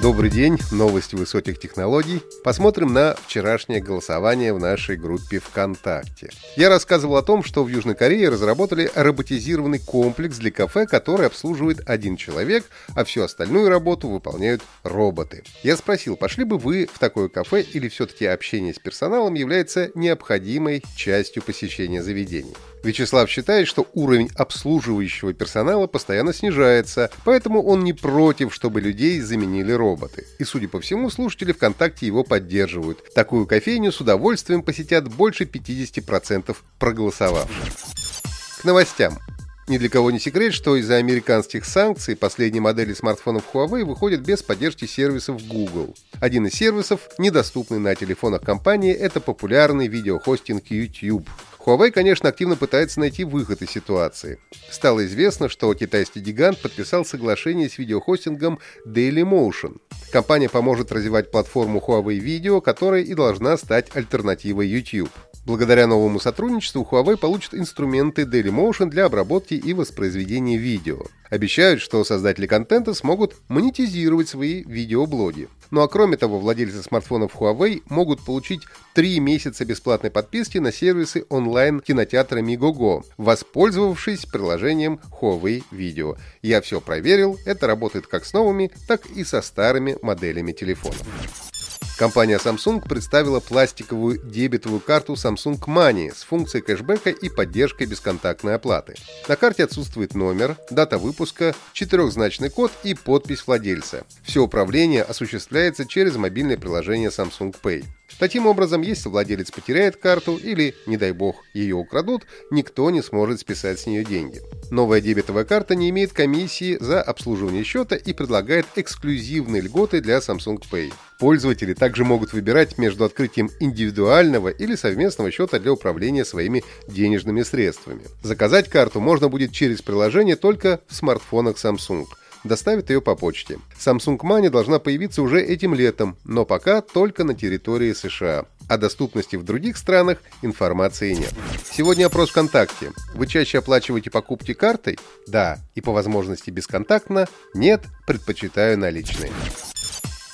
Добрый день, новости высоких технологий. Посмотрим на вчерашнее голосование в нашей группе ВКонтакте. Я рассказывал о том, что в Южной Корее разработали роботизированный комплекс для кафе, который обслуживает один человек, а всю остальную работу выполняют роботы. Я спросил, пошли бы вы в такое кафе или все-таки общение с персоналом является необходимой частью посещения заведений. Вячеслав считает, что уровень обслуживающего персонала постоянно снижается, поэтому он не против, чтобы людей заменили роботы. И, судя по всему, слушатели ВКонтакте его поддерживают. Такую кофейню с удовольствием посетят больше 50% проголосовавших. К новостям. Ни для кого не секрет, что из-за американских санкций последние модели смартфонов Huawei выходят без поддержки сервисов Google. Один из сервисов, недоступный на телефонах компании, это популярный видеохостинг YouTube. Huawei, конечно, активно пытается найти выход из ситуации. Стало известно, что китайский гигант подписал соглашение с видеохостингом Dailymotion. Компания поможет развивать платформу Huawei Video, которая и должна стать альтернативой YouTube. Благодаря новому сотрудничеству Huawei получит инструменты Dailymotion для обработки и воспроизведения видео. Обещают, что создатели контента смогут монетизировать свои видеоблоги. Ну а кроме того, владельцы смартфонов Huawei могут получить 3 месяца бесплатной подписки на сервисы онлайн-кинотеатра Migogo, воспользовавшись приложением Huawei Video. Я все проверил, это работает как с новыми, так и со старыми моделями телефонов. Компания Samsung представила пластиковую дебетовую карту Samsung Money с функцией кэшбэка и поддержкой бесконтактной оплаты. На карте отсутствует номер, дата выпуска, четырехзначный код и подпись владельца. Все управление осуществляется через мобильное приложение Samsung Pay. Таким образом, если владелец потеряет карту или, не дай бог, ее украдут, никто не сможет списать с нее деньги. Новая дебетовая карта не имеет комиссии за обслуживание счета и предлагает эксклюзивные льготы для Samsung Pay. Пользователи также могут выбирать между открытием индивидуального или совместного счета для управления своими денежными средствами. Заказать карту можно будет через приложение только в смартфонах Samsung – доставит ее по почте. Samsung Money должна появиться уже этим летом, но пока только на территории США. О доступности в других странах информации нет. Сегодня опрос ВКонтакте. Вы чаще оплачиваете покупки картой? Да. И по возможности бесконтактно? Нет. Предпочитаю наличные.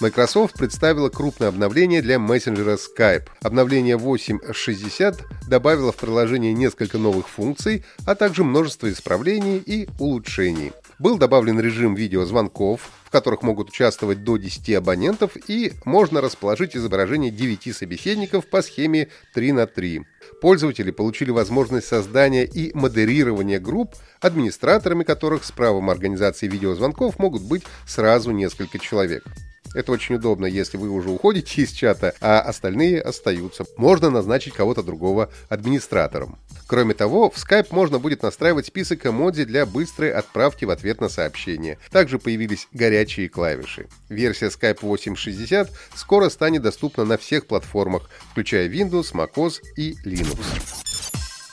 Microsoft представила крупное обновление для мессенджера Skype. Обновление 8.60 добавило в приложение несколько новых функций, а также множество исправлений и улучшений. Был добавлен режим видеозвонков, в которых могут участвовать до 10 абонентов, и можно расположить изображение 9 собеседников по схеме 3 на 3. Пользователи получили возможность создания и модерирования групп, администраторами которых с правом организации видеозвонков могут быть сразу несколько человек. Это очень удобно, если вы уже уходите из чата, а остальные остаются. Можно назначить кого-то другого администратором. Кроме того, в Skype можно будет настраивать список эмодзи для быстрой отправки в ответ на сообщение. Также появились горячие клавиши. Версия Skype 8.60 скоро станет доступна на всех платформах, включая Windows, macOS и Linux.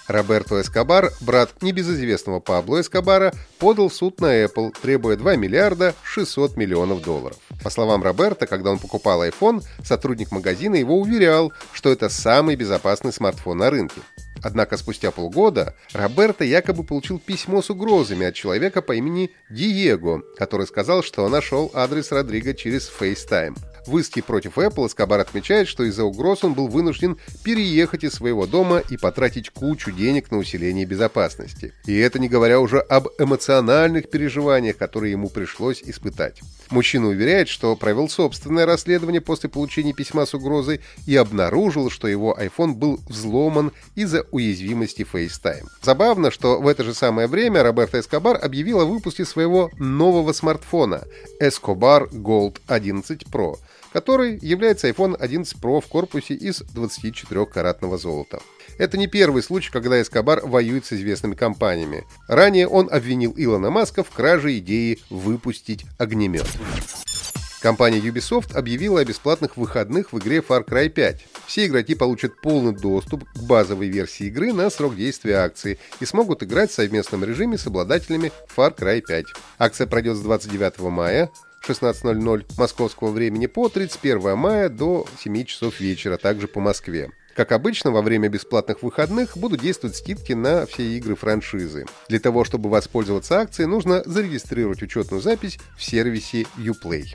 Роберто Эскобар, брат небезызвестного Пабло Эскобара, подал в суд на Apple, требуя 2 миллиарда 600 миллионов долларов. По словам Роберта, когда он покупал iPhone, сотрудник магазина его уверял, что это самый безопасный смартфон на рынке. Однако спустя полгода Роберто якобы получил письмо с угрозами от человека по имени Диего, который сказал, что нашел адрес Родриго через FaceTime. В иске против Apple Эскобар отмечает, что из-за угроз он был вынужден переехать из своего дома и потратить кучу денег на усиление безопасности. И это не говоря уже об эмоциональных переживаниях, которые ему пришлось испытать. Мужчина уверяет, что провел собственное расследование после получения письма с угрозой и обнаружил, что его iPhone был взломан из-за уязвимости FaceTime. Забавно, что в это же самое время Роберто Эскобар объявил о выпуске своего нового смартфона Escobar Gold 11 Pro, который является iPhone 11 Pro в корпусе из 24-каратного золота. Это не первый случай, когда Эскобар воюет с известными компаниями. Ранее он обвинил Илона Маска в краже идеи выпустить огнемет. Компания Ubisoft объявила о бесплатных выходных в игре Far Cry 5. Все игроки получат полный доступ к базовой версии игры на срок действия акции и смогут играть в совместном режиме с обладателями Far Cry 5. Акция пройдет с 29 мая 16.00 московского времени по 31 мая до 7 часов вечера, также по Москве. Как обычно, во время бесплатных выходных будут действовать скидки на все игры франшизы. Для того, чтобы воспользоваться акцией, нужно зарегистрировать учетную запись в сервисе Uplay.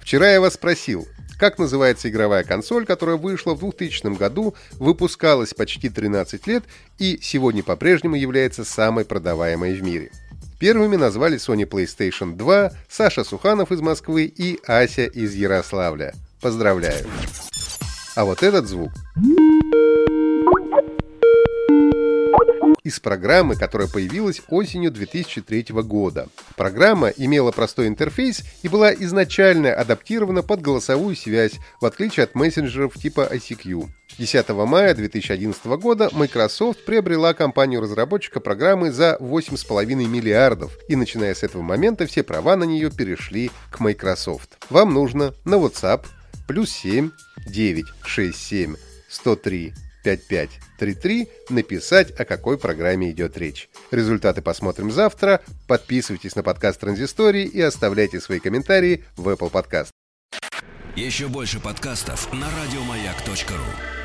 Вчера я вас спросил, как называется игровая консоль, которая вышла в 2000 году, выпускалась почти 13 лет и сегодня по-прежнему является самой продаваемой в мире. Первыми назвали Sony PlayStation 2, Саша Суханов из Москвы и Ася из Ярославля. Поздравляю! А вот этот звук из программы, которая появилась осенью 2003 года. Программа имела простой интерфейс и была изначально адаптирована под голосовую связь, в отличие от мессенджеров типа ICQ. 10 мая 2011 года Microsoft приобрела компанию-разработчика программы за 8,5 миллиардов, и начиная с этого момента все права на нее перешли к Microsoft. Вам нужно на WhatsApp плюс 7 967 103 5533 написать, о какой программе идет речь. Результаты посмотрим завтра. Подписывайтесь на подкаст Транзистории и оставляйте свои комментарии в Apple Podcast. Еще больше подкастов на радиомаяк.ру